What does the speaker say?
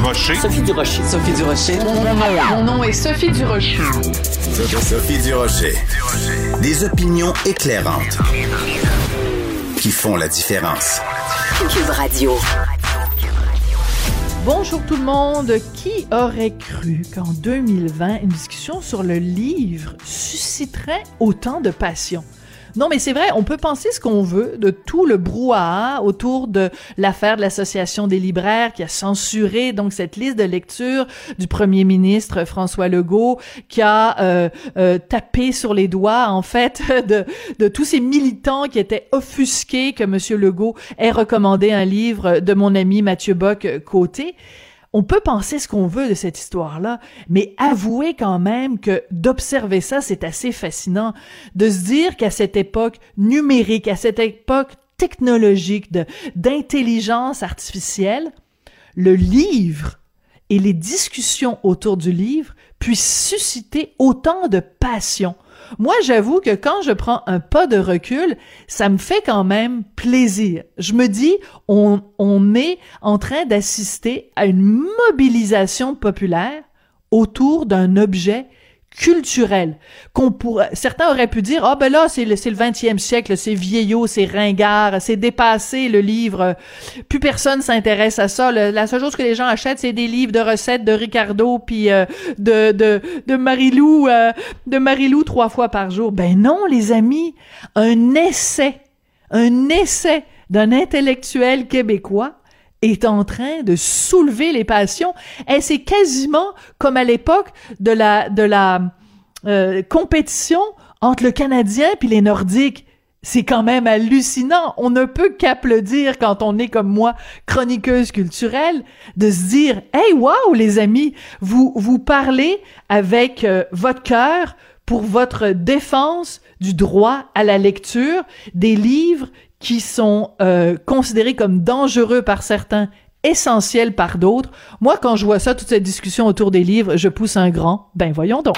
Durocher. Sophie Durocher. Sophie Durocher. Mon nom est Sophie Durocher. Sophie Durocher. Des opinions éclairantes qui font la différence. Cube Radio. Bonjour tout le monde. Qui aurait cru qu'en 2020, une discussion sur le livre susciterait autant de passion? Non, mais c'est vrai, on peut penser ce qu'on veut de tout le brouhaha autour de l'affaire de l'Association des libraires qui a censuré donc cette liste de lecture du premier ministre François Legault, qui a euh, euh, tapé sur les doigts, en fait, de, tous ces militants qui étaient offusqués que Monsieur Legault ait recommandé un livre de mon ami Mathieu Bock-Côté on peut penser ce qu'on veut de cette histoire-là, mais avouez quand même que d'observer ça, c'est assez fascinant. De se dire qu'à cette époque numérique, à cette époque technologique d'intelligence artificielle, le livre et les discussions autour du livre puissent susciter autant de passion. Moi, j'avoue que quand je prends un pas de recul, ça me fait quand même plaisir. Je me dis, on, est en train d'assister à une mobilisation populaire autour d'un objet culturel qu'on pourrait certains auraient pu dire ah ben là c'est le c'est le 20e siècle c'est vieillot c'est ringard c'est dépassé le livre plus personne s'intéresse à ça. La seule chose que les gens achètent c'est des livres de recettes de Ricardo puis euh, de de de Marilou euh, de Marilou trois fois par jour. Ben non les amis un essai un essai d'un intellectuel québécois est en train de soulever les passions. Et c'est quasiment comme à l'époque de la de la euh, compétition entre le Canadien puis les Nordiques. C'est quand même hallucinant. On ne peut qu'applaudir quand on est comme moi, chroniqueuse culturelle, de se dire, hey, wow, les amis, vous vous parlez avec euh, votre cœur pour votre défense du droit à la lecture des livres qui sont euh, considérés comme dangereux par certains, essentiels par d'autres. Moi, quand je vois ça, toute cette discussion autour des livres, je pousse un grand. Ben voyons donc.